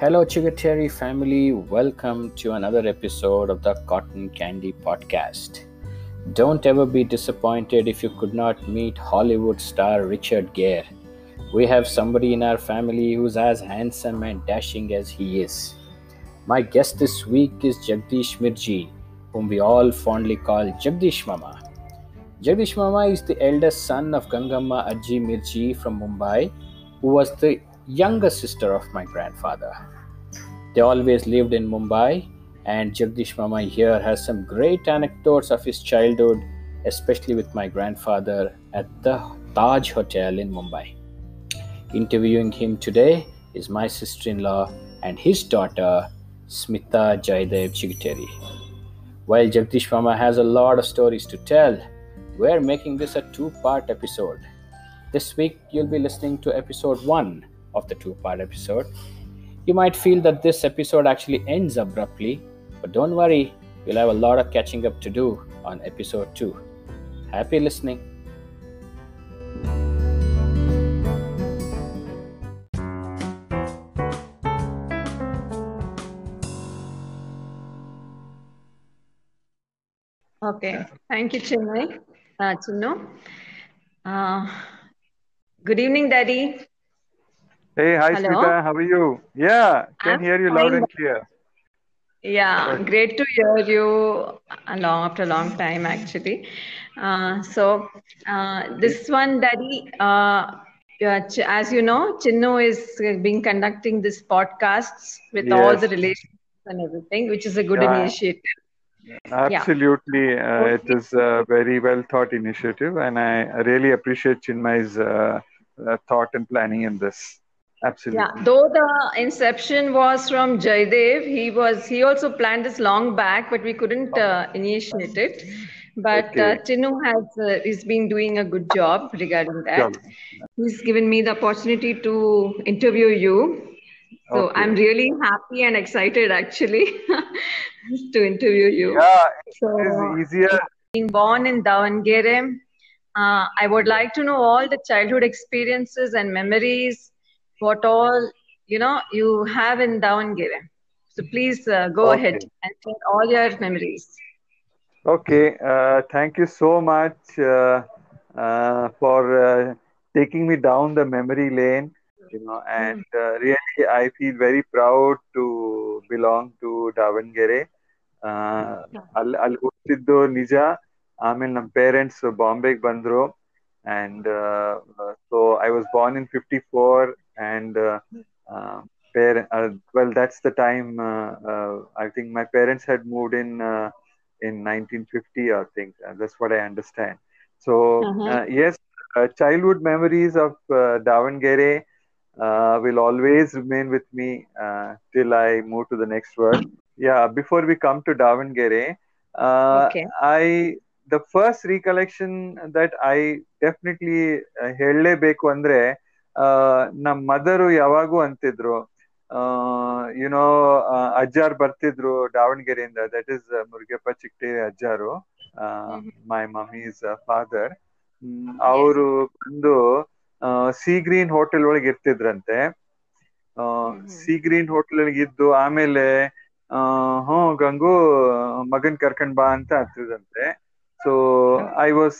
Hello, Chigateri family. Welcome to another episode of the Cotton Candy Podcast. Don't ever be disappointed if you could not meet Hollywood star Richard Gere. We have somebody in our family who's as handsome and dashing as he is. My guest this week is Jagdish Mirji, whom we all fondly call Jagdish Mama. Jagdish Mama is the eldest son of Gangamma Ajji Mirji from Mumbai, who was the younger sister of my grandfather. They always lived in Mumbai, and Jagdish Mama here has some great anecdotes of his childhood, especially with my grandfather at the Taj Hotel in Mumbai. Interviewing him today is my sister in law and his daughter, Smitha Jayadev Chigateri. While Jagdish Mama has a lot of stories to tell, we're making this a two part episode. This week, you'll be listening to episode one of the two part episode. You might feel that this episode actually ends abruptly, but don't worry, we'll have a lot of catching up to do on episode two. Happy listening. Okay, thank you, Chinmay. Uh, Chinno. Uh, good evening, Daddy. Hey, hi Hello. Smitha, how are you? Yeah, can I'm hear you loud and clear. Yeah, great to hear you long after a long time, actually. Uh, so uh, this one, Daddy, uh, as you know, Chinno is being conducting this podcasts with all the Yes, relations and everything, which is a good yeah, initiative. Yeah. absolutely. Uh, it is a very well thought initiative, and I really appreciate Chinmay's uh, uh, thought and planning in this. Yeah, though the inception was from Jayadev, he was he also planned this long back, but we couldn't uh, initiate it. But uh, Okay, Tinu has uh, is been doing a good job regarding that. chalo. He's given me the opportunity to interview you. So I'm really happy and excited actually to interview you. Yeah, it So easier. being born in Davangere, uh, I would like to know all the childhood experiences and memories, what all you know you have in Davangere. So please uh, go okay. ahead and share all your memories. Okay, uh, thank you so much uh, uh, for uh, taking me down the memory lane. You know, hmm. and really, I feel very proud to belong to Davangere. ಅಲ್ಲಿ ಅಲ್ಲಿ ಹುಟ್ಟಿದ್ದು ನಿಜ ಆಮೇಲೆ ನಮ್ಮ parents Bombay bandro, and uh, so I was born in 54 and uh, uh, parent, uh, well, that's the time I think my parents had moved in in 1950 I think. that's what I understand. So uh-huh. yes, childhood memories of uh, Davangere will always remain with me till I move to the next world. Yeah, before we come to Davangere, okay. I the first recollection that I definitely ಹೇಳಲೇಬೇಕು ಅಂದರೆ ನಮ್ಮ mother ಯಾವಾಗೂ ಅಂತಿದ್ರು YONO ಅಜ್ಜಾರ್ ಬರ್ತಿದ್ರು ದಾವಣಗೆರೆಯಿಂದ that is Murugappa ಚಿಕ್ಟೆ ಅಜ್ಜಾರು. My mummy's father. ಅವರು ಬಂದು ಸಿ ಗ್ರೀನ್ ಹೋಟೆಲ್ ಒಳಗೆ ಇರ್ತಿದ್ರಂತೆ. ಸಿ ಗ್ರೀನ್ ಹೋಟೆಲ್ ಒಳಗೆ ಇದ್ದು ಆಮೇಲೆ ಹ್ಞೂ ಗಂಗು ಮಗನ್ ಕರ್ಕೊಂಡ್ ಬಾ ಅಂತ ಅಂತಿದ್ರಂತೆ so I was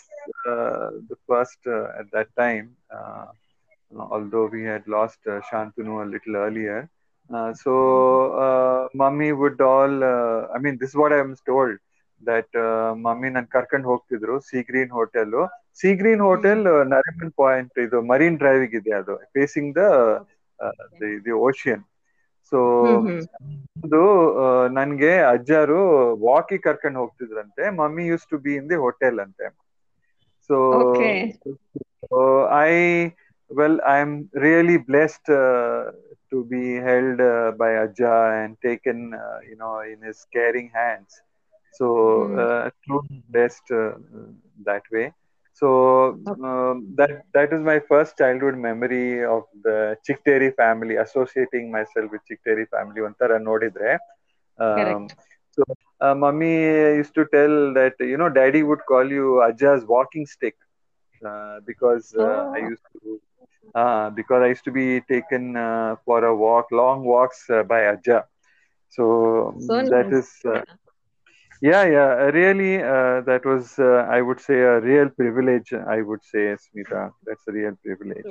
the first at that time although we had lost uh, Shantanu a little earlier. Uh, so uh, mummy would all, uh, I mean, this is what I was told that uh, mummy ನನ್ Hotel. ಹೋಗ್ತಿದ್ರು Sea Green hotel Sea Green hotel Nariman point ಇದು Marine Drive ಇದೆ ಅದು facing the the ocean so Mhm. ಅದು ನನ್ಗೆ ಅಜ್ಜಾರು ವಾಕಿ ಕರ್ಕೊಂಡು ಹೋಗ್ತಿದ್ರಂತೆ mummy used to be in the hotel ಅಂತೆ so. I well, I'm really blessed uh, to be held uh, by Ajay and taken, uh, you know, in his caring hands. So mm. truly blessed uh, that way. So um, that that is my first childhood memory of the Chigateri family, associating myself with Chigateri family. ಒಂಥರ Correct. Um, so uh, mummy used to tell that you know daddy would call you Ajay's walking stick uh, because uh, oh. I used to uh, because I used to be taken uh, for a walk, long walks uh, by Ajja. So, So that nice. is, uh, yeah, yeah, uh, really, uh, that was, uh, I would say, a real privilege. I would say, Smitha, that's a real privilege.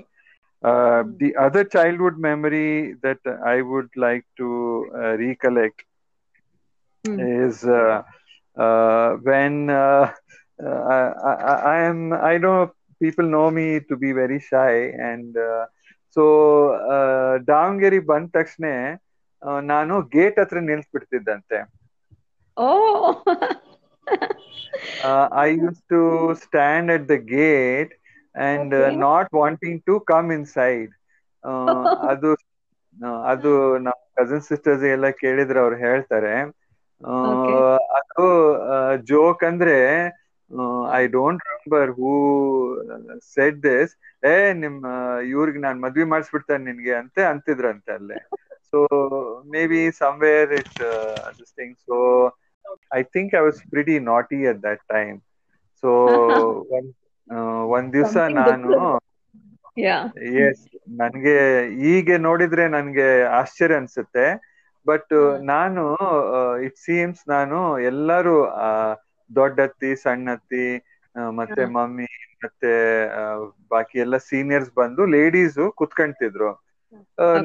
Uh, the other childhood memory that I would like to uh, recollect Hmm. is uh, uh, when uh, uh, I, I, I am I know people know me to be very shy and uh, so uh, Davangere ಬಂದ ತಕ್ಷಣ ನಾನು gate ಹತ್ರ ನಿಲ್ಸ್ಬಿಡ್ತಿದ್ದಂತೆ. I used to stand at the gate and not wanting to come inside ಅದು ಅದು ನಮ್ಮ cousin sisters ಎಲ್ಲ ಕೇಳಿದ್ರೆ ಅವ್ರು ಹೇಳ್ತಾರೆ. ಅದು ಜೋಕ್ ಅಂದ್ರೆ I don't remember who said this ಏ ನಿಮ್ ಇವ್ರಿಗೆ ನಾನ್ ಮದ್ವೆ ಮಾಡಿಸ್ಬಿಡ್ತೇನೆ ನಿನ್ಗೆ ಅಂತ ಅಂತಿದ್ರಂತೆ ಅಲ್ಲೇ. So maybe somewhere it this thing so I think I was pretty naughty at that time so ಒಂದ್ ದಿವ್ಸ ನಾನು. ಎಸ್ ನನ್ಗೆ ಹೀಗೆ ನೋಡಿದ್ರೆ ನನ್ಗೆ ಆಶ್ಚರ್ಯ ಅನ್ಸುತ್ತೆ. ಬಟ್ ನಾನು ಇಟ್ ಸೀಮ್ಸ್ ನಾನು ಎಲ್ಲರೂ ಆ, ದೊಡ್ಡತ್ತಿ ಸಣ್ಣತ್ತಿ ಮತ್ತೆ. ಮಮ್ಮಿ ಮತ್ತೆ ಬಾಕಿ ಎಲ್ಲ ಸೀನಿಯರ್ಸ್ ಬಂದು ಲೇಡೀಸ್ ಕುತ್ಕೊಂತಿದ್ರು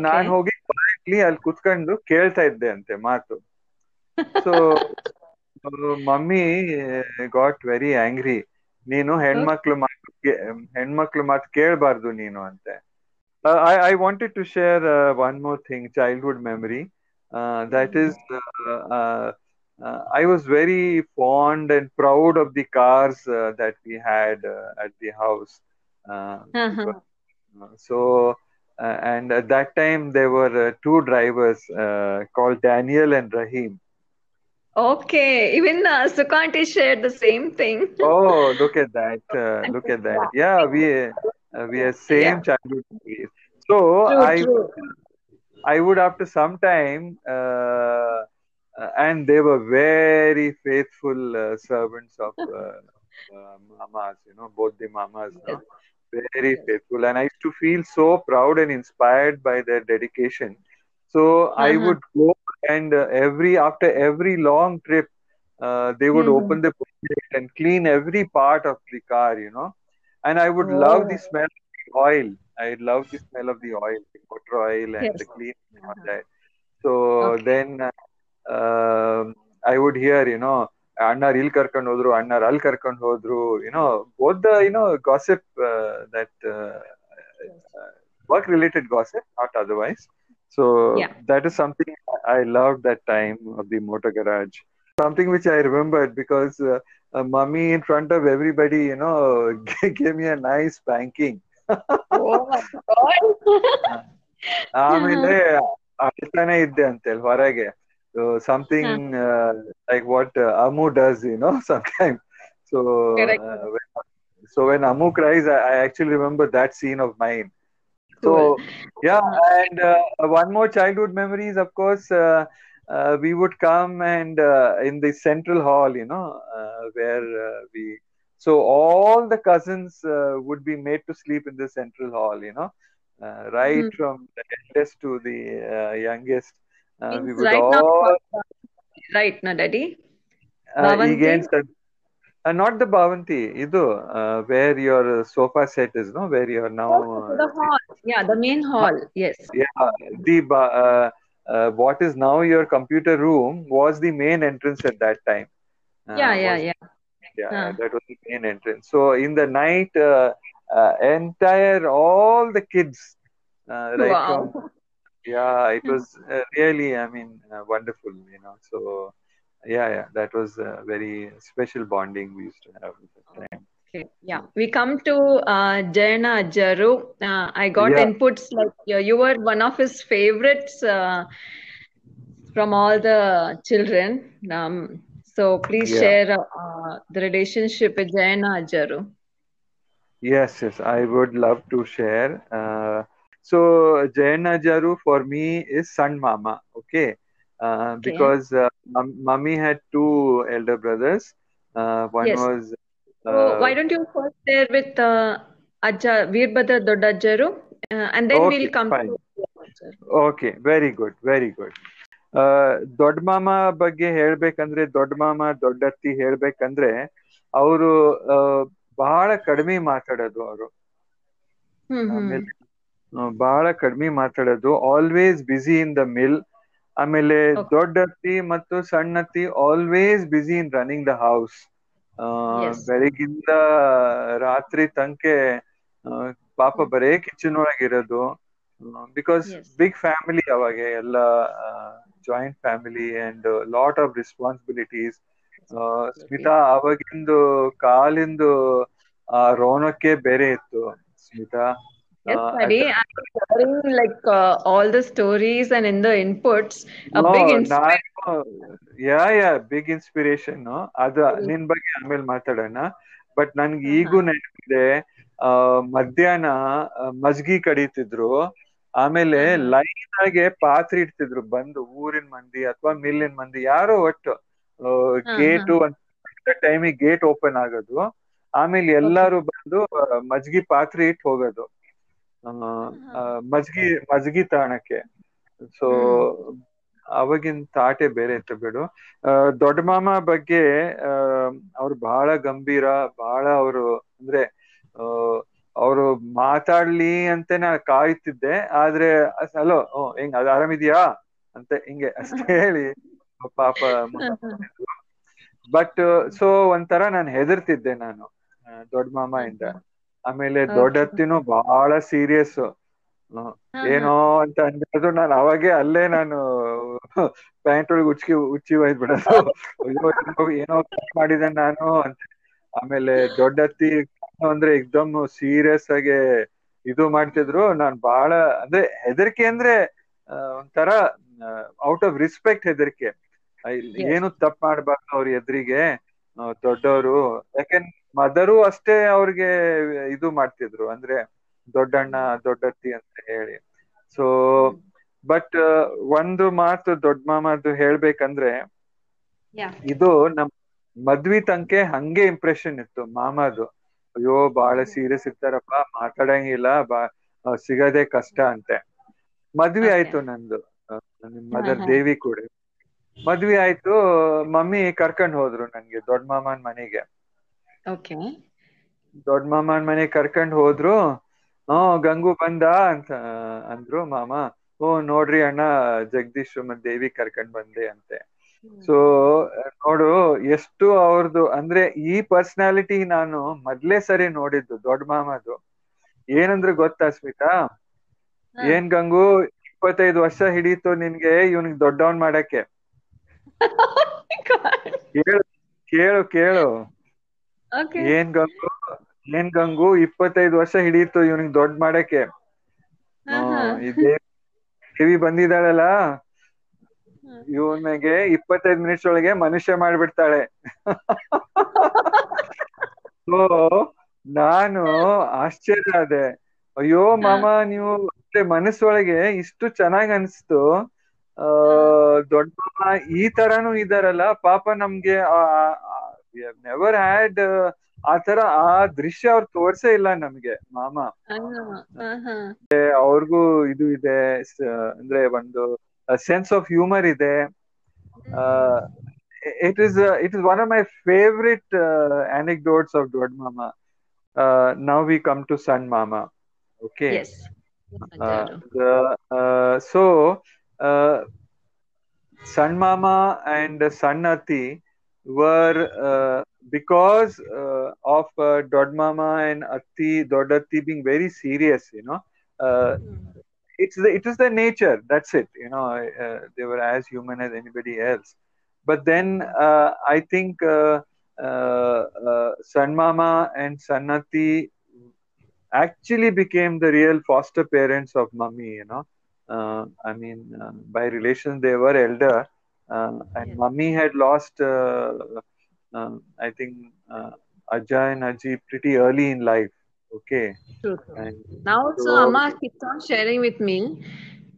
ನಾನ್ ಹೋಗಿ quietly ಅಲ್ಲಿ ಕುತ್ಕೊಂಡು ಕೇಳ್ತಾ ಇದ್ದೆ ಅಂತೆ ಮಾತು. So mummy got very angry ನೀನು ಹೆಣ್ಮಕ್ಳು ಮಾತು ಹೆಣ್ಮಕ್ಳು ಮಾತು ಕೇಳಬಾರ್ದು ನೀನು ಅಂತೆ. I I wanted to share one more thing childhood memory that is I was very fond and proud of the cars uh, that we had uh, at the house. Uh, Uh-huh. uh, so, uh, and at that time there were uh, two drivers uh, called Daniel and Rahim. Okay. Even uh, Sukanti shared the same thing. Oh, look at that! Uh, look at that! Yeah, we uh, we are same Yeah. childhood. So True, I true. I would after some time, uh, uh, and they were very faithful uh, servants of uh, uh, mamas, you know, both the mamas, no? very faithful. And I used to feel so proud and inspired by their dedication. So I Uh-huh. would go and uh, every after every long trip, uh, they would Mhm. open the bonnet and clean every part of the car, you know. And I would love the Oh. smell of the oil. I love the smell of the oil, the motor oil, and Yes. the clean and all that. So Okay. then uh, I would hear, you know, ಅಣ್ಣಾರ್ ಇಲ್ಲಿ ಕರ್ಕೊಂಡು ಹೋದ್ರು ಅಣ್ಣಾರ್ ಅಲ್ಲಿ ಕರ್ಕೊಂಡು ಹೋದ್ರು you know both the you know gossip that work related gossip not otherwise so Yeah. that is something i loved that time of the motor garage something which i remembered because uh, uh, mummy in front of everybody you know gave me a nice spanking Oh my God. ಆಮೇಲೆ ಅಳ್ತಾನೆ ಇದ್ದೆ ಅಂತೇಳಿ ಹೊರಗೆ so something uh, like what uh, Amu does, you know, sometimes. So uh, when, so when Amu cries, I, I, actually remember that scene of mine. Cool. So yeah, and one more childhood memory is of course. Uh, we would come and uh, in the central hall, you know, uh, where we so all the cousins would be made to sleep in the central hall, you know, right mm-hmm. from the eldest to the youngest we would right now, all right now, Daddy. uh, Bhavanti? against the, uh, not the Bhavanti, idu, uh, where your sofa set is, no, where you are now. Oh, the hall. Yeah, the main hall. Yes. yeah the uh, uh, what is now your computer room was the main entrance at that time Uh, Yeah, yeah, yeah. yeah that was the main entrance so in the night uh, uh, entire all the kids uh, right Wow. from yeah it was uh, really i mean uh, wonderful you know so yeah yeah that was a very special bonding we used to have at that time Okay, yeah. We come to uh, Jayanna Jaru. Uh, I got Yeah. inputs like you, you were one of his favorites uh, from all the children. Um, so please Yeah. share uh, the relationship with Jayanna Jaru. Yes, yes, I would love to share. Uh, so Jayana Jaru for me is son mama, okay? Uh, Okay. because uh, mum- mummy had two elder brothers. Uh, one Yes. was So uh, why don't you first share with uh, Ajja Veerbhadra Dodajjaru? uh, and then Okay, we'll come fine. to. Okay very good very good ದೊಡ್ಡ ಮಾಮ ಬಗ್ಗೆ ಹೇಳ್ಬೇಕಂದ್ರೆ ದೊಡ್ಡ ಮಾಮ ದೊಡ್ಡತ್ತಿ ಹೇಳ್ಬೇಕಂದ್ರೆ ಅವರು ಬಹಳ ಕಡಿಮೆ ಮಾತಾಡೋದು ಅವರು ಬಹಳ ಕಡಿಮೆ ಮಾತಾಡೋದು. Always busy in the mill ಆಮೇಲೆ ದೊಡ್ಡ ಅತ್ತಿ ಮತ್ತು ಸಣ್ಣ ಅತ್ತಿ always busy in running the house. ಬೆಳಗಿಂದ ರಾತ್ರಿ ತನಕ ಪಾಪ ಬರೇ ಕಿಚನ್ ಒಳಗಿರೋದು ಬಿಕಾಸ್. ಬಿಗ್ ಫ್ಯಾಮಿಲಿ ಅವಾಗ ಎಲ್ಲ joint family and lot of responsibilities Smita ಅವಾಗಿಂದು ಕಾಲಿಂದು ಆ ರೋಣಕ್ಕೆ ಬೇರೆ ಇತ್ತು. Smita Yes, Uh, Daddy. I'm hearing like uh, all the stories and in the inputs, a big inspiration. Yeah yeah big inspiration ಅದು ನಿನ್ ಬಗ್ಗೆ ಆಮೇಲೆ ಮಾತಾಡೋಣ. ಬಟ್ ನನ್ಗೆ ಈಗೂ ನೆನಪಿದೆ ಮಧ್ಯಾಹ್ನ ಮಜ್ಗಿ ಕಡಿತಿದ್ರು. ಆಮೇಲೆ ಲೈನ್ ಆಗಿ ಪಾತ್ರೆ ಇಡ್ತಿದ್ರು ಬಂದು ಊರಿನ ಮಂದಿ ಅಥವಾ ಮಿಲ್ಲಿನ ಮಂದಿ ಯಾರೋ ಒಟ್ಟು. ಗೇಟು ಟೈಮಿಗೆ ಗೇಟ್ ಓಪನ್ ಆಗೋದು. ಆಮೇಲೆ ಎಲ್ಲಾರು ಬಂದು ಮಜ್ಗಿ ಪಾತ್ರೆ ಇಟ್ಟು ಹೋಗೋದು. ಮಜ್ಗಿ ಮಜ್ಗಿ ತಾಣಕ್ಕೆ. ಸೊ ಅವಾಗಿನ ತಾಟೆ ಬೇರೆ ಇತ್ತು ಬಿಡು. ದೊಡ್ಡ ಮಾಮ ಬಗ್ಗೆ ಅವ್ರು ಬಹಳ ಗಂಭೀರ ಬಹಳ ಅವರು ಅಂದ್ರೆ ಅವರು ಮಾತಾಡ್ಲಿ ಅಂತ ನಾ ಕಾಯ್ತಿದ್ದೆ. ಆದ್ರೆ ಹಲೋ ಹೆಂಗ್ ಅದು ಆರಾಮಿದ್ಯಾ? ಅಂತ ಹಿಂಗೆ ಅಷ್ಟೇ ಹೇಳಿ ಪಾಪ ಬಟ್ ಸೊ ಒಂಥರ ನಾನು ಹೆದರ್ತಿದ್ದೆ ನಾನು ದೊಡ್ಡ ಮಾಮ ಇಂದ. ಆಮೇಲೆ ದೊಡ್ಡತ್ತಿನು ಬಹಳ ಸೀರಿಯಸ್ ಏನೋ ಅಂತ ಅಂದಿರೋದು ನಾನು ಅವಾಗೆ ಅಲ್ಲೇ ನಾನು ಪ್ಯಾಂಟ್ ಒಳಗೆ ಉಚ್ಕಿ ಉಚ್ಚಿ ಒಯ್ದ್ಬಿಡೋದು ಅಯ್ಯೋ ಏನೋ ಮಾಡಿದೆ ನಾನು ಅಂತ. ಆಮೇಲೆ ದೊಡ್ಡತ್ತಿ ಅಂದ್ರೆ ಎಕ್ದಮ್ ಸೀರಿಯಸ್ ಆಗಿ ಇದು ಮಾಡ್ತಿದ್ರು. ನಾನ್ ಬಹಳ ಅಂದ್ರೆ ಹೆದರಿಕೆ ಅಂದ್ರೆ ಒಂಥರ ಔಟ್ ಆಫ್ ರಿಸ್ಪೆಕ್ಟ್ ಹೆದರಿಕೆ. ಏನು ತಪ್ಪು ಮಾಡ್ಬಾರ್ದು ಅವ್ರ ಎದುರಿಗೆ ದೊಡ್ಡವರು. ಯಾಕೆಂದ್ರೆ ಮದರು ಅಷ್ಟೇ ಅವ್ರಿಗೆ ಇದು ಮಾಡ್ತಿದ್ರು ಅಂದ್ರೆ ದೊಡ್ಡಣ್ಣ ದೊಡ್ಡತ್ತಿ ಅಂತ ಹೇಳಿ. ಸೊ ಬಟ್ ಒಂದು ಮಾತು ದೊಡ್ಡ ಮಾಮದ್ದು ಹೇಳ್ಬೇಕಂದ್ರೆ. ಇದು ನಮ್ ಮದ್ವಿ ತಂಕೆ ಹಂಗೆ ಇಂಪ್ರೆಷನ್ ಇತ್ತು ಮಾಮದು. ಅಯ್ಯೋ ಬಾಳ ಸೀರಿಯಸ್ ಇರ್ತಾರಪ್ಪ ಮಾತಾಡಂಗಿಲ್ಲ ಬಾ ಸಿಗದೆ ಕಷ್ಟ ಅಂತೆ. ಮದ್ವಿ ಆಯ್ತು ನಂದು ನಿಮ್ ಮದರ್. ದೇವಿ ಕೂಡ. ಮದ್ವಿ ಆಯ್ತು ಮಮ್ಮಿ ಕರ್ಕೊಂಡ್ ಹೋದ್ರು ನನ್ಗೆ ದೊಡ್ಡ ಮಾಮನ್ ಮನೆಗೆ. Okay. ದೊಡ್ಡ ಮಾಮನ್ ಮನೆಗ್ ಕರ್ಕೊಂಡ್ ಹೋದ್ರು ಹ್ಮ್ ಗಂಗು ಬಂದ ಅಂತ ಅಂದ್ರು ಮಾಮ ಓ ನೋಡ್ರಿ ಅಣ್ಣ ಜಗದೀಶ್ ಮತ್ ದೇವಿ ಕರ್ಕೊಂಡ್ ಬಂದೆ ಅಂತೆ. ಸೊ ನೋಡು ಎಷ್ಟು ಅವ್ರದ್ದು ಅಂದ್ರೆ ಈ ಪರ್ಸನಾಲಿಟಿ ನಾನು ಮೊದ್ಲೇ ಸರಿ ನೋಡಿದ್ದು ದೊಡ್ಡ ಮಾಮದು. ಏನಂದ್ರೆ ಗೊತ್ತಾ ಸ್ಮಿತಾ? ಏನ್ ಗಂಗು ಇಪ್ಪತ್ತೈದು ವರ್ಷ ಹಿಡೀತು ನಿನ್ಗೆ ಇವನಿಗೆ ದೊಡ್ಡವನ್ ಮಾಡಕ್ಕೆ? ಕೇಳು ಕೇಳು ಕೇಳು. ಏನ್ ಗಂಗು? ಏನ್ ಗಂಗು? ಇಪ್ಪತ್ತೈದು ವರ್ಷ ಹಿಡಿಯಿತು ಇವ್ನಿಗ್ ದೊಡ್ಡ ಮಾಡಕ್ಕೆ. ದೇವಿ ಬಂದಿದ್ದಾಳಲ್ಲ? ಇವನಿಗೆ ಇಪ್ಪತ್ತೈದು ಮಿನಿಟ್ಸ್ ಒಳಗೆ ಮನುಷ್ಯ ಮಾಡ್ಬಿಡ್ತಾಳೆ. ಸೊ ನಾನು ಆಶ್ಚರ್ಯ ಆದೆ. ಅಯ್ಯೋ ಮಾಮ ನೀವು ಮನಸ್ಸೊಳಗೆ ಇಷ್ಟು ಚೆನ್ನಾಗ್ ಅನ್ಸ್ತು. ಆ ದೊಡ್ಡ ಈ ತರಾನು ಇದಾರಲ್ಲ ಪಾಪ ನಮ್ಗೆ ನೆವರ್ ಹ್ಯಾಡ್ ಆ ತರ ಆ ದೃಶ್ಯ ಅವ್ರು ತೋರ್ಸೇ ಇಲ್ಲ ನಮ್ಗೆ ಮಾಮ ಹಾ, ಹಾ, ಹಾ. ಅವ್ರಿಗೂ ಇದು ಇದೆ ಸ- ಅಂದ್ರೆ ಒಂದು ಸೆನ್ಸ್ ಆಫ್ ಹ್ಯೂಮರ್ ಇದೆ it is it is one of my favourite anecdotes of ದೊಡ್ಡ ಮಾಮ ನೌ ವಿ ಕಮ್ ಟು ಸಣ್ಣ ಮಾಮ okay Yes. Yes, Acharu. So San Mama and San Ati were uh, because uh, of uh, Dod Mama and Atti, Dodatti being very serious, you know. Uh, it's the, it is the nature. That's it. You know, they were as human as anybody else. But then I think uh, uh, uh, San Mama and Sannati actually became the real foster parents of Mummy. You know, uh, I mean, by relation they were elder, uh, and Yes. Mummy had lost. Uh, um, I think uh, Ajay and Ajji pretty early in life. Okay, True, and Now also So- Amma keeps on sharing with me,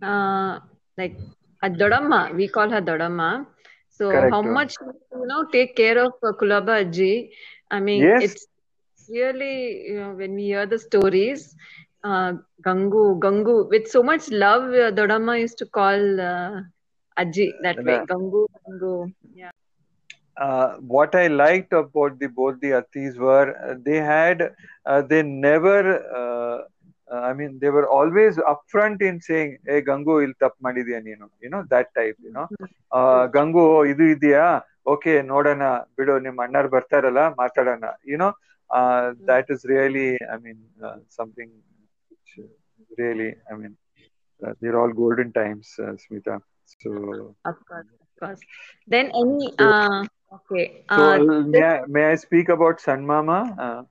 uh, like a Dodamma, we call her Dodamma. So Correct. how much you know take care of uh, Kulaba Ajji. I mean, Yes. it's really you know when we hear the stories, uh, Gangu, Gangu. With so much love, uh, Dodamma used to call uh, Aji that way. Gangu, Gangu. Yeah. uh, what I liked about the both the Atis were uh, they had uh, they never uh, uh, I mean they were always upfront in saying hey Gangu il tap ಮಾಡಿದ್ಯಾ ನೀನು you know that type you know uh, Gangu ಇದು ಇದೆಯಾ okay ನೋಡೋಣ ಬಿಡು ನಿಮ್ಮ ಅಣ್ಣಾರ್ ಬರ್ತಾರಲ್ಲ ಮಾತಾಡೋಣ you know uh, that is really I mean uh, something which uh, really I mean So of course, of course. Then any so, uh, okay. Uh, uh, may I, may I speak about Sun Mama? Uh,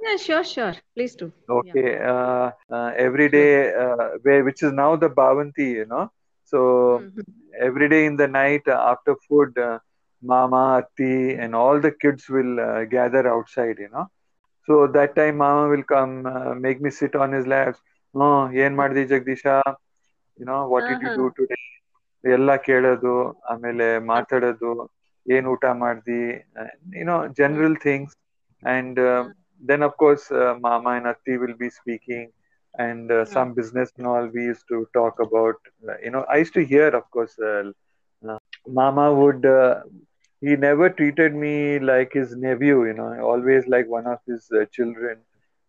yeah, sure, sure. Please do. Okay. Yeah. Uh, uh, every day, uh, where which is now the Bhavanti, you know. So mm-hmm. every day in the night uh, after food, uh, Mama, Ati, and all the kids will gather outside, you know. So that time, Mama will come, make me sit on his lap. Oh, yen mardi Jagdisha, you know, what uh-huh. did you uh-huh. do today? ಎಲ್ಲ ಕೇಳೋದು ಆಮೇಲೆ ಮಾತಾಡೋದು ಏನ್ ಊಟ ಮಾಡ್ದಿ you know general things and uh, then of course uh, mama and atti will be speaking and uh, some business and all we used to talk about uh, you know i used to hear of course uh, uh, mama would uh, he never treated me like his nephew you know always like one of his uh, children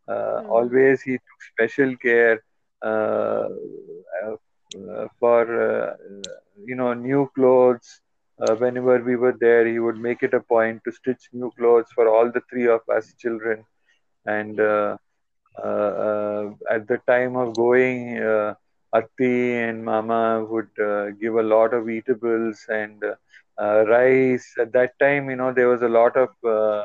uh, Hmm. always he took special care uh, uh, uh, for uh, you know new clothes uh, whenever we were there he would make it a point to stitch new clothes for all the three of us children and uh, uh, uh, at the time of going uh, Atti and Mama would uh, give a lot of eatables and uh, uh, rice. At that time, you know, there was a lot of uh,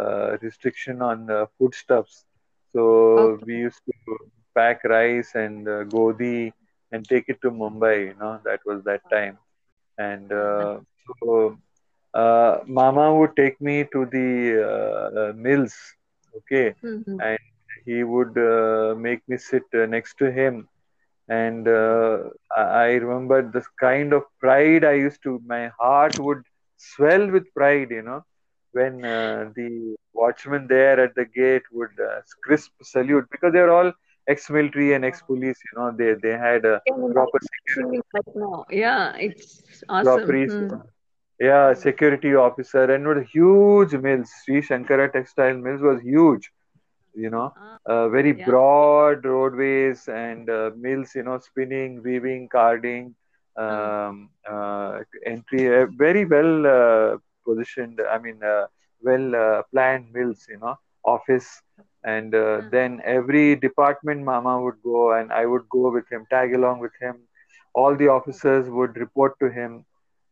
uh, restriction on uh, foodstuffs. So Okay. we used to pack rice and uh, godi and take it to Mumbai. You know, that was that time. And uh, so uh, Mama would take me to the uh, mills. Okay, Mhm. and he would uh, make me sit uh, next to him and uh, I remember this kind of pride I used to my heart would swell with pride you know when uh, the watchman there at the gate would uh, crisp salute because they were all ex-military and ex-police you know they they had a proper security? Yeah, it's awesome. Hmm. yeah security officer and with huge mills Sri Shankara textile mills was huge you know Ah, uh, very Yeah. broad roadways and uh, mills you know spinning weaving carding um, uh, entry uh, very well uh, positioned i mean uh, well uh, planned mills you know office and uh, Mhm. then every department mama would go and i would go with him tag along with him. All the officers would report to him.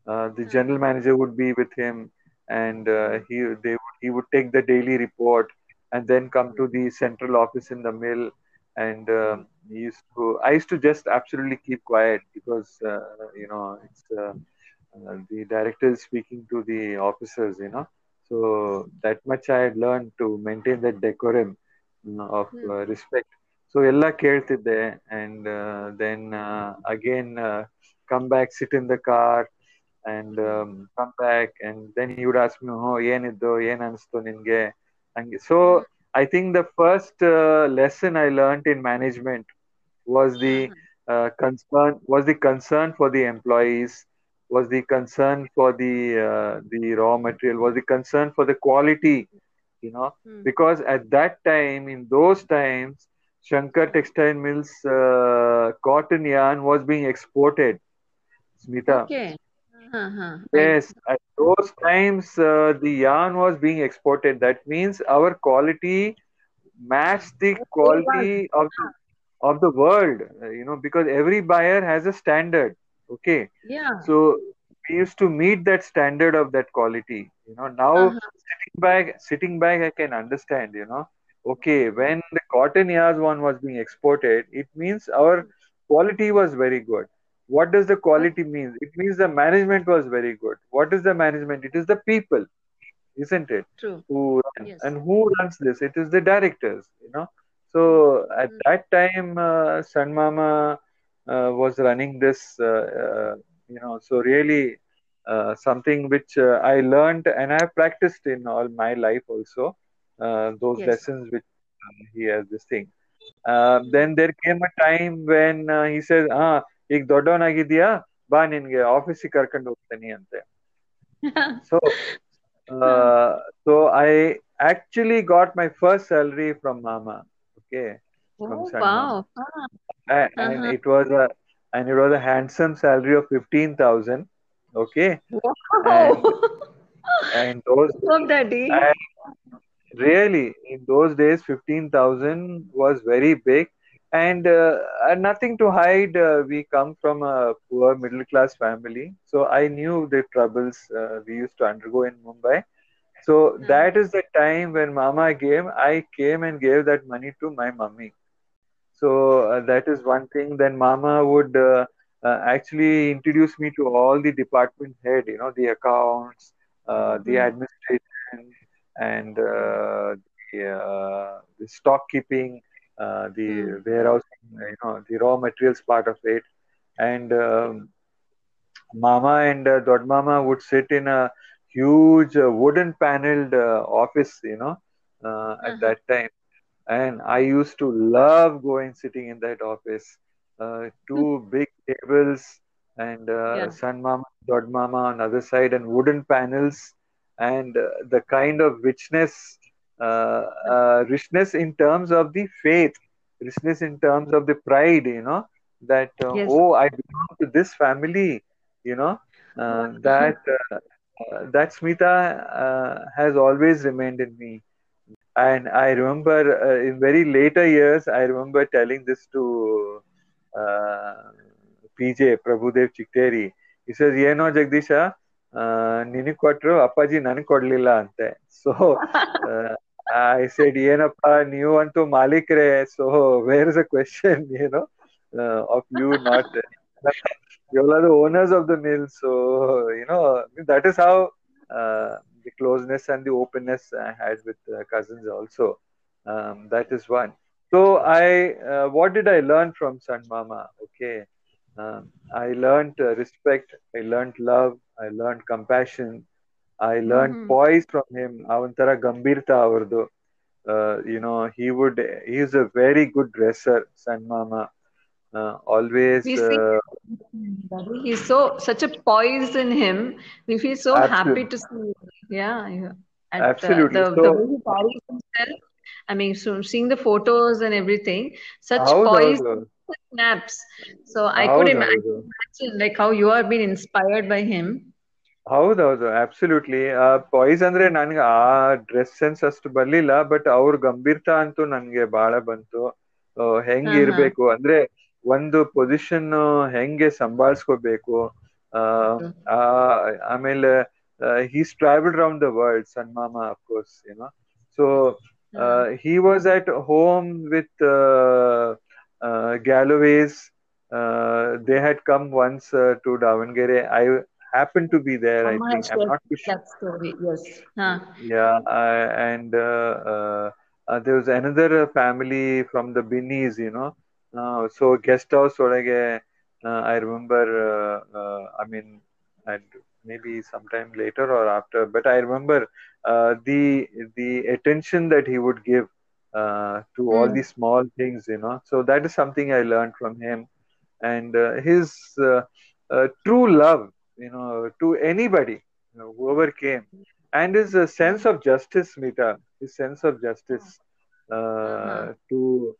Uh, the general manager would be with him and uh, he they would, he would take the daily report and then come to the central office in the mill. And um, he used to i used to just absolutely keep quiet because uh, you know it's uh, uh, the director is speaking to the officers you know so that much i had learned to maintain that decorum you know, of uh, respect so ಎಲ್ಲ ಕೇಳ್ತಿದ್ದೆ and uh, then uh, again uh, come back sit in the car and um, come back and then he would ask me oh ಏನಿದ್ದು ಏನ್ ಅನಿಸ್ತು ನಿನ್ಗೆ ಹಂಗೆ so I think the first uh, lesson I learned in management was the uh, concern was the concern for the employees was the concern for the uh, the raw material was the concern for the quality you know Hmm. because at that time in those times shankar textile mills uh, cotton yarn was being exported smitha Okay. Uh-huh. Yes, at those times uh, the yarn was being exported. That means our quality matched the quality of the, of the world. uh, you know, because every buyer has a standard. Okay, Yeah. so we used to meet that standard of that quality. You know, now Uh-huh. sitting back, sitting back, I can understand. You know, okay, when the cotton yarn one was being exported, it means our quality was very good. What does the quality mean? It means the management was very good. What is the management? It is the people, isn't it? True. Who. Yes. and who runs this? It is the directors. You know. So at that time, uh, Sun Mama was running this. Uh, uh, you know, so really uh, something which uh, I learned and I have practiced in all my life also. Uh, those Yes. lessons which uh, he has this thing. Uh, then there came a time when uh, he says, "Ah, ಈಗ ದೊಡ್ಡವನಾಗಿದ್ಯಾ ಬಾ ನಿನ್ಗೆ ಆಫೀಸಿಗೆ ಕರ್ಕೊಂಡು ಹೋಗ್ತೀನಿ ಅಂತೆ so uh, so I actually got my first salary from Mama. From Oh, wow. Mama. Ah, and Uh-huh. it was a and it was a handsome salary of fifteen thousand. Okay, Wow. and those Love Daddy. and really in those days fifteen thousand was very big. And uh, nothing to hide, uh, we come from a poor middle class family. So I knew the troubles uh, we used to undergo in Mumbai. So that is the time when Mama gave, I came and gave that money to my mummy. So uh, that is one thing. Then Mama would uh, uh, actually introduce me to all the department head, you know, the accounts, uh, the Mhm. administration, and uh, the, uh, the stock keeping, uh, the Mm. warehousing, you know, the raw materials part of it. And um, Mama and uh, Dod Mama would sit in a huge uh, wooden paneled uh, office, you know, uh, at Uh-huh. that time. And I used to love going sitting in that office. Uh, two big tables and uh, Yeah. Sun Mama, Mama on other side, and wooden panels, and uh, the kind of richness, uh, uh, richness in terms of the faith, richness in terms of the pride, you know, that uh, Yes. oh, I belong to this family, you know, uh, that that Smitha uh, has always remained in me and I remember uh, in very later years, I remember telling this to uh, PJ Prabhudev Chigateri. He says, "Ye no Jagdisha, ah, uh, nini kotro, apaji nani kodlila ante." So uh, I said, "Ye pa new one to Malik re, So where is the question, you know, uh, of you not? you are the owners of the mill, so you know that is how the closeness and the openness i had with uh, cousins also. Um, that is one. So i uh, what did i learn from sun mama? Okay. Um, i learned uh, respect. I learned love. I learned compassion. I learned Mhm. poise from him. Avanthara gambirta avardu. Uh, you know he would he is a very good dresser sun mama. Uh, always We uh, he's so such a poise in him. We feel so happy to see. Yeah, yeah. At, uh, Absolutely. the, the So- way he carries himself. I mean, so seeing the photos and everything, such poise snaps. So I how could imagine, imagine like how you are been inspired by him. ಹೌದೌದು absolutely ಪಾಯ್ಸ್ ಅಂದ್ರೆ ನನ್ಗೆ ಆ dress sense ಅಷ್ಟು ಬರ್ಲಿಲ್ಲ but ಅವ್ರ ಗಂಭೀರತಾ ಅಂತೂ ನನ್ಗೆ ಬಹಳ ಬಂತು ಹೆಂಗ್. ಇರ್ಬೇಕು ಅಂದ್ರೆ ಒಂದು ಪೊಸಿಷನ್ ಹೆಂಗೆ ಸಂಭಾಳಿಸ್ಕೋಬೇಕು uh, he's traveled around the world, san Mama, of course, you know. So uh, hmm. he was at home with uh, uh Galloway's. Uh, they had come once uh, to Davangere. I happened to be there. i think i'm not sure. That story, yes. Huh. Yeah, and there was another family from the Binnies, you know. so guest house, I remember. I mean, and maybe sometime later or after, but I remember uh, the the attention that he would give uh, to all Mm. these small things, you know. So that is something I learned from him, and uh, his uh, uh, true love, you know, to anybody, you know, whoever came and his uh, sense of justice, Mita, his sense of justice uh, Uh-huh. to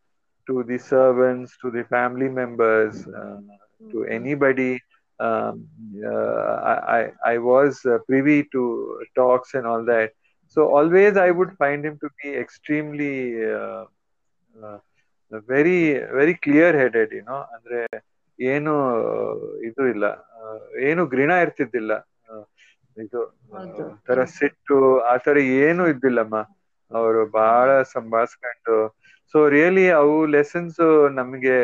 to the servants, to the family members, uh, to anybody. Um, uh, I, I I was uh, privy to talks and all that. So always I would find him to be extremely uh, uh, very very clear headed, you know. Andre, ಏನು ಇದು ಇಲ್ಲ ಏನು ಘೃಣ ಇರ್ತಿದ್ದಿಲ್ಲ ಇದು ತರ ಸಿಟ್ಟು ಆ ತರ ಏನು ಇದ್ದಿಲ್ಲಮ್ಮ ಅವರು ಬಹಳ ಸಂಭಾಳ್ಸ್ಕೊಂಡು ಸೊ ರಿಯಲಿ ಅವು ಲೆಸನ್ಸ್ ನಮ್ಗೆ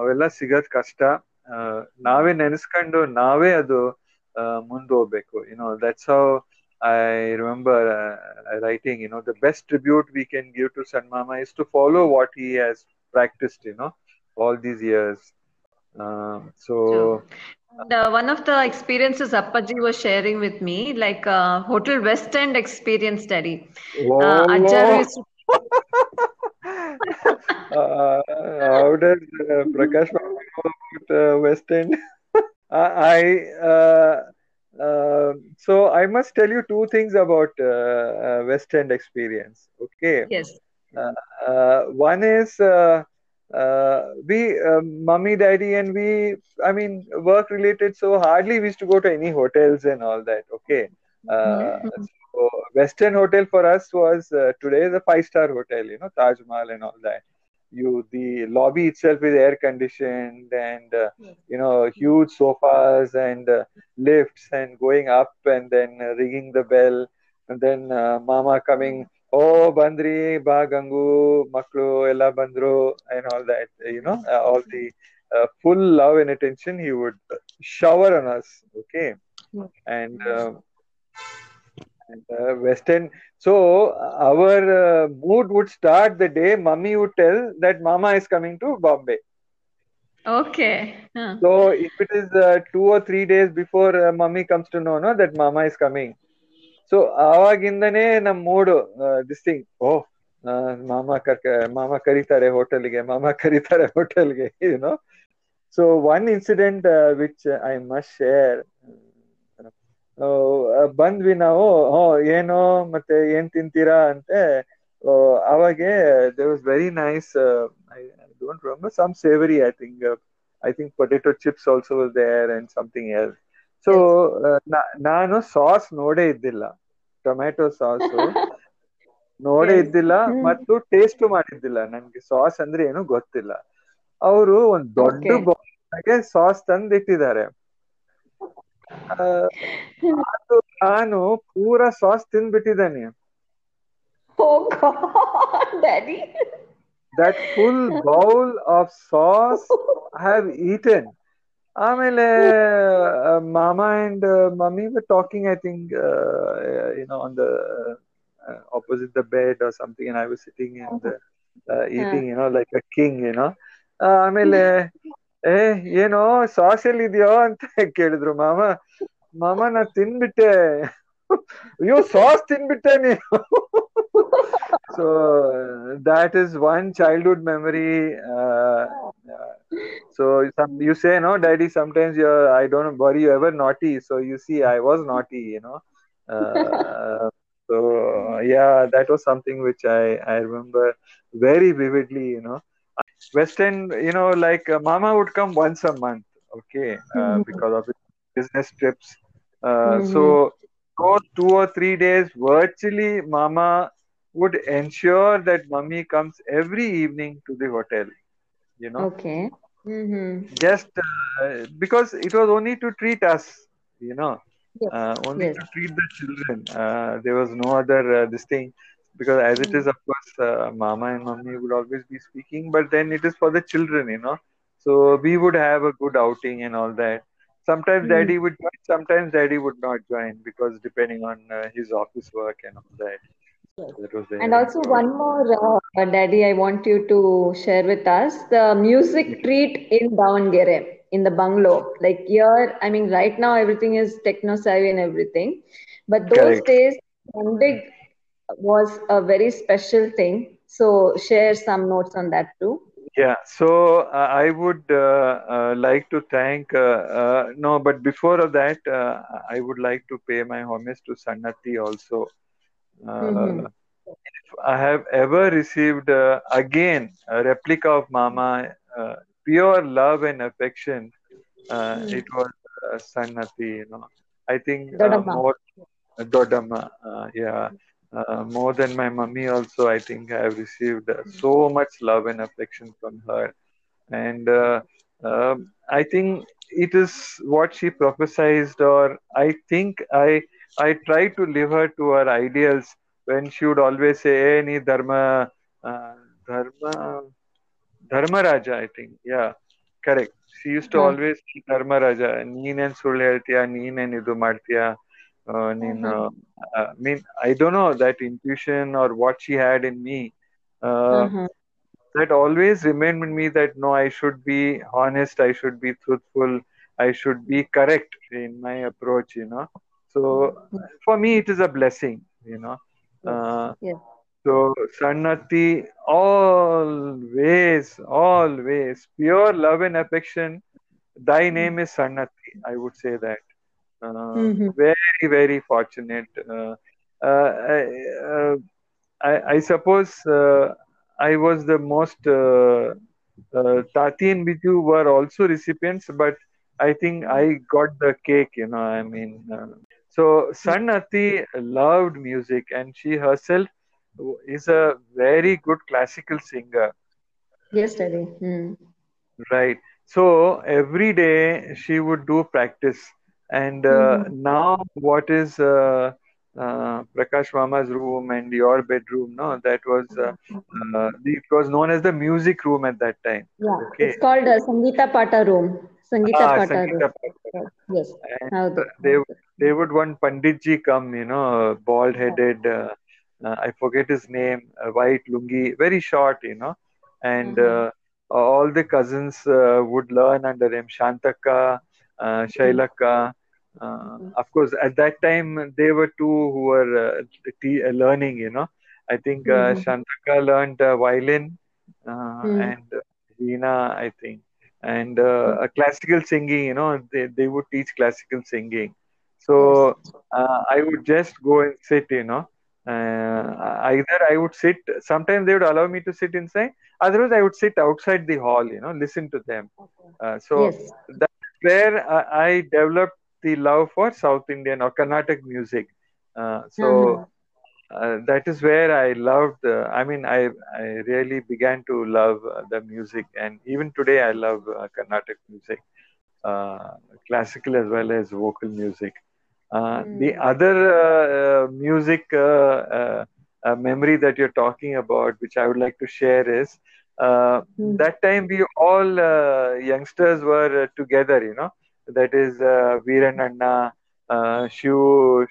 ಅವೆಲ್ಲ ಸಿಗೋದ್ ಕಷ್ಟ ನಾವೇ ನೆನೆಸ್ಕೊಂಡು ನಾವೇ ಅದು ಮುಂದೆ ಹೋಗ್ಬೇಕು you know that's how I remember writing you know the best tribute we can give to ಸನ್ ಮಾಮ is to follow what he has practised you know all these years so True. And uh, one of the experiences Appaji was sharing with me, like uh, Hotel West End experience study. Uh, Ajjaru used to uh, how does uh, Prakash know about uh, West End? I uh, uh, so I must tell you two things about uh, uh, West End experience. Okay. Yes. Uh, uh, one is uh, uh, we, uh, mummy, daddy, and we. I mean, work related. So hardly we used to go to any hotels and all that. Okay. Uh, Mhm. so West End hotel for us was uh, today is a five star hotel. You know, Taj Mahal and all that. You the lobby itself is air conditioned and uh, you know huge sofas and uh, lifts and going up and then uh, ringing the bell and then uh, mama coming oh bandri ba gangu maklu ella bandru and all that you know uh, all the uh, full love and attention he would shower on us okay? And uh, and uh, western so our uh, mood would start the day mummy would tell that mama is coming to bombay Okay. Huh. so if it is uh, two or three days before uh, mummy comes to know no that mama is coming so ಆವಾಗಿಂದನೇ ನಮ್ mood this thing ಓ ಮಾಮ ಕರ್ಕ ಮಾಮ ಕರೀತಾರೆ ಹೋಟೆಲ್ಗೆ ಮಾಮ ಕರೀತಾರೆ ಹೋಟೆಲ್ಗೆ you know so one incident which I must share ಬಂದ್ವಿ ನಾವು ಹೋ ಏನು ಮತ್ತೆ ಏನ್ ತಿಂತೀರಾ ಅಂತೆ ಅವಾಗೆ they was very nice I don't remember some savoury I think I think potato chips also there and something else so ನಾನು ಸಾಸ್ ನೋಡೇ ಇದ್ದಿಲ್ಲ ಟೊಮ್ಯಾಟೊ ಸಾಸ್ ನೋಡೇ. ಇದ್ದಿಲ್ಲ. ಮತ್ತು ಟೇಸ್ಟ್ ಮಾಡಿದ್ದಿಲ್ಲ ನನ್ಗೆ ಸಾಸ್ ಅಂದ್ರೆ ಏನು ಗೊತ್ತಿಲ್ಲ. ಅವರು ಒಂದ್ ದೊಡ್ಡ ಬಾಕ್ಸ್ ಸಾಸ್ ತಂದಿಟ್ಟಿದ್ದಾರೆ. ಅದು ನಾನು ಪೂರಾ sauce ತಿಂದ್ಬಿಟ್ಟಿದ್ದೇನೆ Oh God, Daddy. That full bowl of sauce I have eaten ಆಮೇಲೆ ಮಾಮ and mummy were talking I think you know on the opposite the bed R something and I was sitting and eating you know like a king YONO ಆಮೇಲೆ ಏ ಏನೋ sauce ಎಲ್ಲಿದ್ಯೋ ಅಂತ ಕೇಳಿದ್ರು ಮಾಮ ಮಾಮ ನಾ ತಿನ್ಬಿಟ್ಟೆ ಅಯ್ಯೋ ಸಾಸ್ ತಿನ್ಬಿಟ್ಟೆ ನೀನು so uh, that is one childhood memory uh, uh, so some you say no daddy sometimes you're i don't worry you ever naughty so you see i was naughty you know uh, so yeah that was something which i i remember very you know western you know like uh, mama would come once a month okay uh, Mhm. because of business trips uh, so for two or three days virtually mama would ensure that mummy comes every evening to the hotel you know Okay. Mm-hmm. just uh, because it was only to treat us you know Yes. uh, only Yes. to treat the children uh, there was no other uh, this thing because as it is of course uh, mama and mummy would always be speaking but then it is for the children you know so we would have a good outing and all that sometimes Mm. daddy would join sometimes daddy would not join because depending on uh, his office work and all that. And also one more, uh, Daddy, I want you to share with us the music treat in Davangere, in the bungalow. Like here, I mean, right now everything is techno savvy and everything, but those Correct. days, Chandig was a very special thing. So share some notes on that too. Yeah, so uh, I would uh, uh, like to thank. Uh, uh, no, but before of that, uh, I would like to pay my homage to Sannati also. Uh, Mhm. If I have ever received uh, again a replica of Mama, uh, pure love and affection, uh, Mm. it was uh, Sannati. You know, I think uh, Dodamma. more Dodamma, uh, yeah. Uh, more than my mummy also i think i have received uh, so much love and affection from her and uh, um i think it is what she prophesied or i think i i try to live her to her ideals when she would always say hey nee dharma uh, dharma Dharmaraja I think yeah correct she use to ಹಾ. Always Dharmaraja ನೀನೇನ್ ಸುಳ್ಳು ಹೇಳ್ತೀಯ ನೀನೇನ್ ಇದು ಮಾಡ್ತೀಯ uh, I mean, mm-hmm. uh, I mean, I don't know that intuition or what she had in me. Uh, mm-hmm. That always remained in me that no, I should be honest, I should be truthful, I should be correct in my approach. You know, so mm-hmm. for me, it is a blessing. You know. Uh, yeah. So Sannati always, always pure love and affection. Thy name mm-hmm. is Sannati. I would say that. Uh, Mhm. Very, very fortunate. Uh, uh, I, uh, I, I suppose uh, I was the most. Uh, uh, Tati and Biju were also recipients, but I think I got the cake. You know, I mean. Uh, so Sannati loved music, and she herself is a very good classical singer. Yes, Daddy. Mm. Right. So every day she would do practice. And uh, now, what is uh, uh, Prakash Mama's room and your bedroom? No, that was uh, uh, it was known as the music room at that time. Yeah, Okay. it's called uh, Sangeeta Pata room. Sangeeta Ah, Pata Sangeeta room. Patel. Yes. And they they would one Panditji come, you know, bald headed. Uh, uh, I forget his name, uh, white lungi, very short, you know, and uh, all the cousins uh, would learn under him. Shantaka, uh, Shailaka. Uh, of course, at that time they were two who were uh, te- uh, learning, you know. I think uh, Mhm. Shantaka learned uh, violin uh, Mm. and Veena, I think. And uh, a classical singing you know they, they would teach classical singing. So uh, i would just go and sit you know. Uh, either i would sit sometimes they would allow me to sit inside. Otherwise i would sit outside the hall you know listen to them. Uh, so Yes. that's where I, I developed the love for south indian or carnatic music uh, so Mhm. uh, that is where I loved. Uh, I mean, I I really began to love uh, the music, and even today I love uh, Carnatic music, uh, classical as well as vocal music. Uh, The other uh, uh, music uh, uh, uh, memory that you're talking about, which I would like to share, is uh, Hmm. that time we all uh, youngsters were uh, together. You know, that is uh, Veeran Anna, uh, Shiv,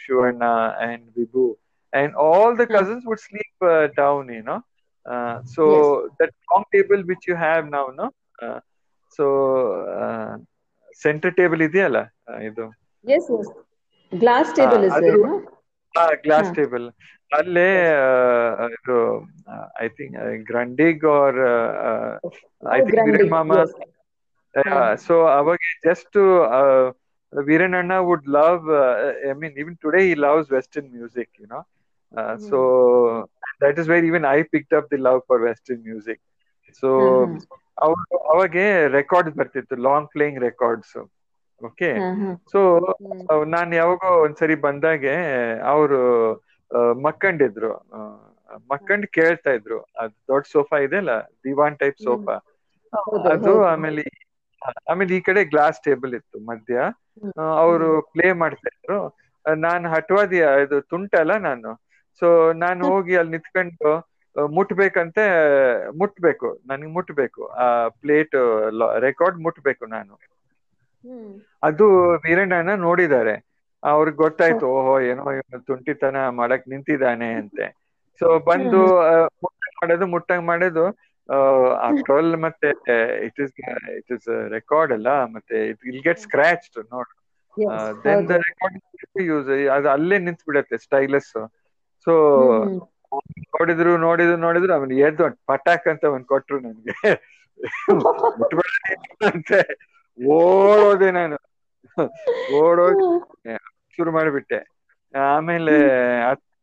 Shivanna, and Vibhu and all the Hmm. cousins would sleep uh, down you know uh, so that long table which you have now no uh, so uh, center table ಇದೆಯಲ್ಲ uh, ಇದು Yes, yes. Glass table is there, ಅದ್ರ- no? Glass ಹಾ. Table ಅಲ್ಲೇ ಆ, ಇದು I think Grundig or I Oh, think Grundy, Veeranna ಮಾಮ so ಅವಾಗ just Veeranna would love I mean even today he loves western music you know so that is very even I picked up the love for western music so ಅವ್ರು ಅವಾಗೆ records ಬರ್ತಿತ್ತು long playing records okay. So ನಾನು ಯಾವಾಗೋ ಒಂದ್ಸರಿ ಬಂದಾಗೆ ಅವರು ಮಕ್ಕಂಡಿದ್ರು. ಮಕ್ಕಂಡ್ ಕೇಳ್ತಾ ಇದ್ರು. ಅದ್ ದೊಡ್ಡ ಸೋಫಾ ಇದೆ ಅಲ್ಲ ದಿವಾನ್ ಟೈಪ್ ಸೋಫಾ. ಅದು ಆಮೇಲೆ ಆಮೇಲೆ ಈ ಕಡೆ ಗ್ಲಾಸ್ ಟೇಬಲ್ ಇತ್ತು ಮಧ್ಯ. ಅವರು ಪ್ಲೇ ಮಾಡ್ತಾ ಇದ್ರು. ನಾನು ಹಟ್ವಾದಿ ಇದು ತುಂಟಲ್ಲ ನಾನು. ಸೊ ನಾನು ಹೋಗಿ ಅಲ್ಲಿ ನಿಂತ್ಕೊಂಡು ಮುಟ್ಬೇಕಂತೆ ಮುಟ್ಬೇಕು. ನನಗೆ ಮುಟ್ಬೇಕು. ಆ ಪ್ಲೇಟ್ ರೆಕಾರ್ಡ್ ಮುಟ್ಬೇಕು ನಾನು. ಅದು ವೀರಣ್ಣನ ನೋಡಿದ್ದಾರೆ. ಅವ್ರಿಗೆ ಗೊತ್ತಾಯ್ತು ಓಹೋ ಏನೋ ಇವನು ತುಂಟಿತನ ಮಾಡಕ್ ನಿಂತಿದ್ದಾನೆ ಅಂತೆ. ಸೊ ಬಂದು ಮುಟ್ಟಂಗ್ ಮಾಡೋದು ಮುಟ್ಟಂಗ್ ಮಾಡೋದು ಆಫ್ಟರ್ ಆಲ್ ಮತ್ತೆ it is it is record ಅಲ್ಲ ಮತ್ತೆ ಇಟ್ ವಿಲ್ ಗೆಟ್ ಸ್ಕ್ರಾಚ್ ನೋಡು. Then the. ರೆಕಾರ್ಡ್ ಯೂಸ್ ಅದು ಅಲ್ಲೇ ನಿಂತ್ ಬಿಡತ್ತೆ ಸ್ಟೈಲಸ್ ಸೊ ನೋಡಿದ್ರು ನೋಡಿದ್ರು ನೋಡಿದ್ರು ಆಮೇಲೆ ಎದ್ದು ಪಟಾಕ್ ಅಂತ ಒಂದ್ ಕೊಟ್ರು ನನ್ಗೆ. ಅಂತೆ ಓಡೋದೆ ನಾನು. ಓಡೋಗಿ ಶುರು ಮಾಡಿಬಿಟ್ಟೆ. ಆಮೇಲೆ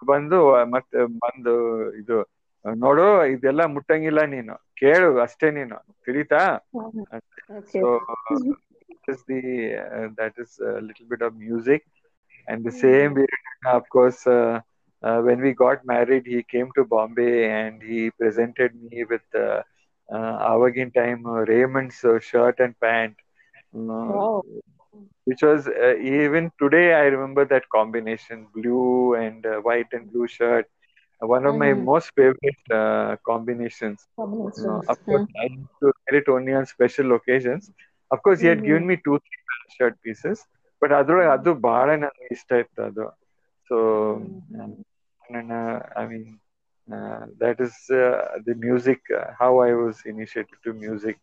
ಬಂದು ಮತ್ತೆ ಬಂದು ಇದು ನೋಡು ಇದೆಲ್ಲ ಮುಟ್ಟಂಗಿಲ್ಲ ನೀನು ಕೇಳು ಅಷ್ಟೇ ನೀನು ತಿಳಿತಾ Okay. so that is the uh, that is a little bit of music and the same Veerananna, of course uh, uh, when we got married he came to bombay and he presented me with uh, uh, Avagin time uh, Raymond's uh, shirt and pant uh, Wow. which was uh, even today I remember that combination blue and uh, white and blue shirt one of my mm-hmm. most favorite uh, combinations. combinations. You of course, yeah. I to wear it only on special occasions. Of course, he had mm. given me two, three shirt pieces, but other adu baala na ishta adu. So, mm. and, uh, I mean, uh, that is uh, the music, uh, how I was initiated to music